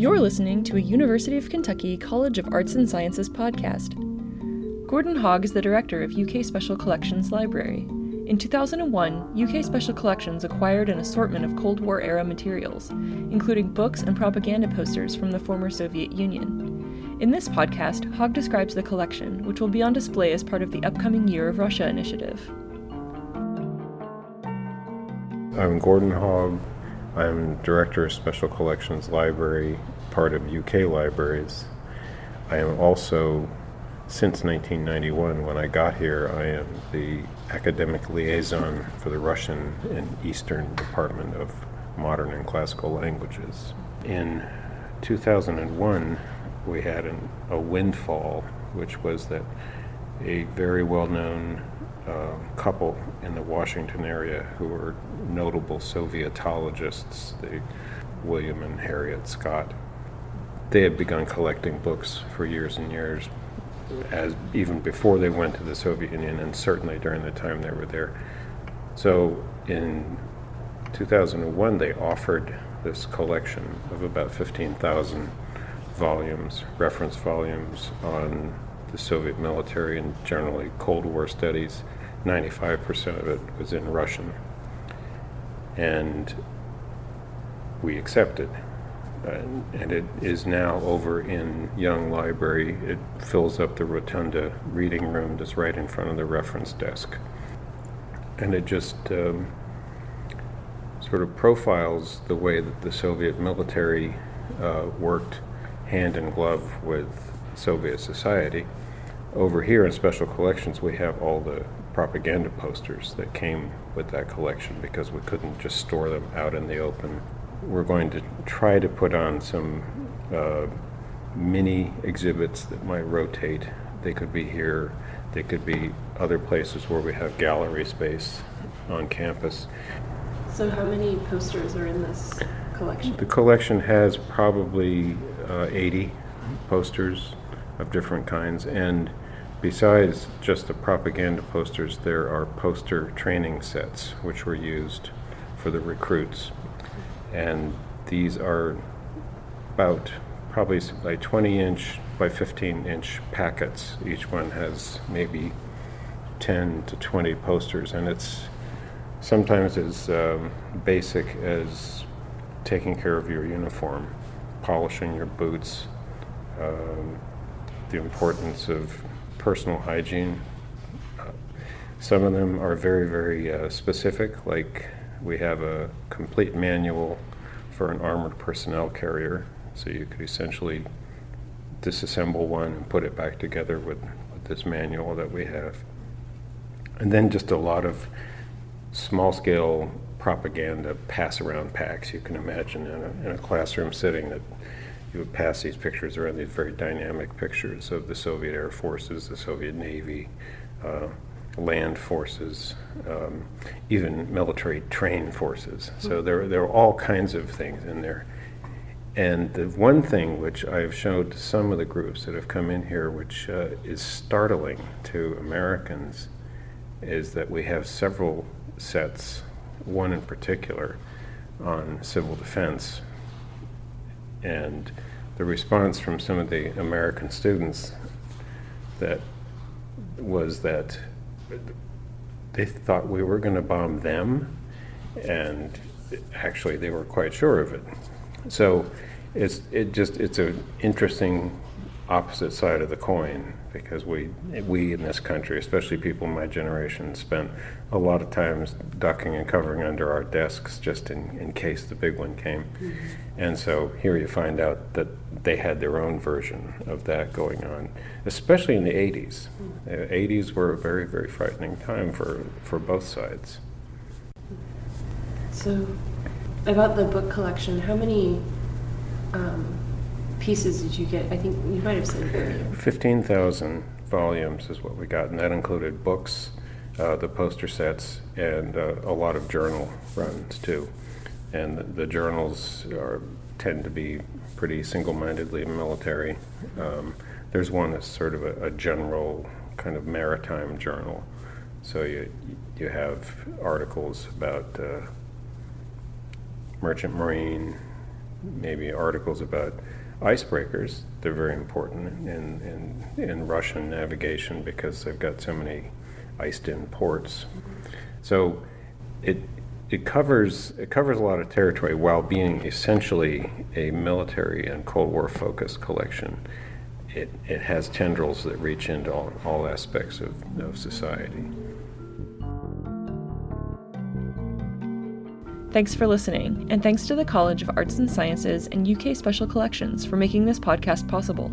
You're listening to a University of Kentucky College of Arts and Sciences podcast. Gordon Hogg is the director of UK Special Collections Library. In 2001, UK Special Collections acquired an assortment of Cold War era materials, including books and propaganda posters from the former Soviet Union. In this podcast, Hogg describes the collection, which will be on display as part of the upcoming Year of Russia initiative. I'm Gordon Hogg. I'm Director of Special Collections Library, part of UK Libraries. I am also, since 1991, when I got here, I am the academic liaison for the Russian and Eastern Department of Modern and Classical Languages. In 2001, we had an, a windfall, which was that a very well known uh, couple in the Washington area who were notable Sovietologists, the William and Harriet Scott. They had begun collecting books for years and years, as even before they went to the Soviet Union, and certainly during the time they were there. So in 2001, they offered this collection of about 15,000 volumes, reference volumes on the Soviet military and generally Cold War studies. 95% of it was in Russian. And we accepted. And, and it is now over in Young Library. It fills up the rotunda reading room that's right in front of the reference desk. And it just um, sort of profiles the way that the Soviet military uh, worked hand in glove with Soviet society. Over here in Special Collections, we have all the propaganda posters that came with that collection because we couldn't just store them out in the open. We're going to try to put on some uh, mini exhibits that might rotate. They could be here, they could be other places where we have gallery space on campus. So, how many posters are in this collection? The collection has probably uh, 80 posters of different kinds, and besides just the propaganda posters, there are poster training sets which were used for the recruits. And these are about probably like 20 inch by 15 inch packets. Each one has maybe 10 to 20 posters, and it's sometimes as um, basic as taking care of your uniform, polishing your boots, um, the importance of personal hygiene. Some of them are very, very uh, specific, like we have a complete manual for an armored personnel carrier, so you could essentially disassemble one and put it back together with, with this manual that we have. And then just a lot of small scale propaganda pass around packs you can imagine in a, in a classroom setting that you would pass these pictures around, these very dynamic pictures of the Soviet Air Forces, the Soviet Navy, uh, land forces, um, even military trained forces. So there, there are all kinds of things in there. And the one thing which I've showed to some of the groups that have come in here, which uh, is startling to Americans, is that we have several sets, one in particular on civil defense, and the response from some of the American students that was that they thought we were going to bomb them, and actually they were quite sure of it. So it's it just it's an interesting opposite side of the coin because we we in this country, especially people in my generation, spent a lot of times ducking and covering under our desks just in, in case the big one came. Mm-hmm. And so here you find out that they had their own version of that going on, especially in the 80s. Mm-hmm. The 80s were a very, very frightening time for, for both sides. So, about the book collection, how many um, pieces did you get? I think you might have said earlier. 15,000 volumes is what we got, and that included books, uh, the poster sets, and uh, a lot of journal runs too. And the, the journals are, tend to be pretty single mindedly military. Um, there's one that's sort of a, a, general kind of maritime journal. So you, you have articles about uh, merchant marine, maybe articles about icebreakers. They're very important in, in, in Russian navigation because they've got so many iced-in ports. So it it covers it covers a lot of territory while being essentially a military and Cold War focused collection. It, it has tendrils that reach into all, all aspects of, of society. Thanks for listening, and thanks to the College of Arts and Sciences and UK Special Collections for making this podcast possible.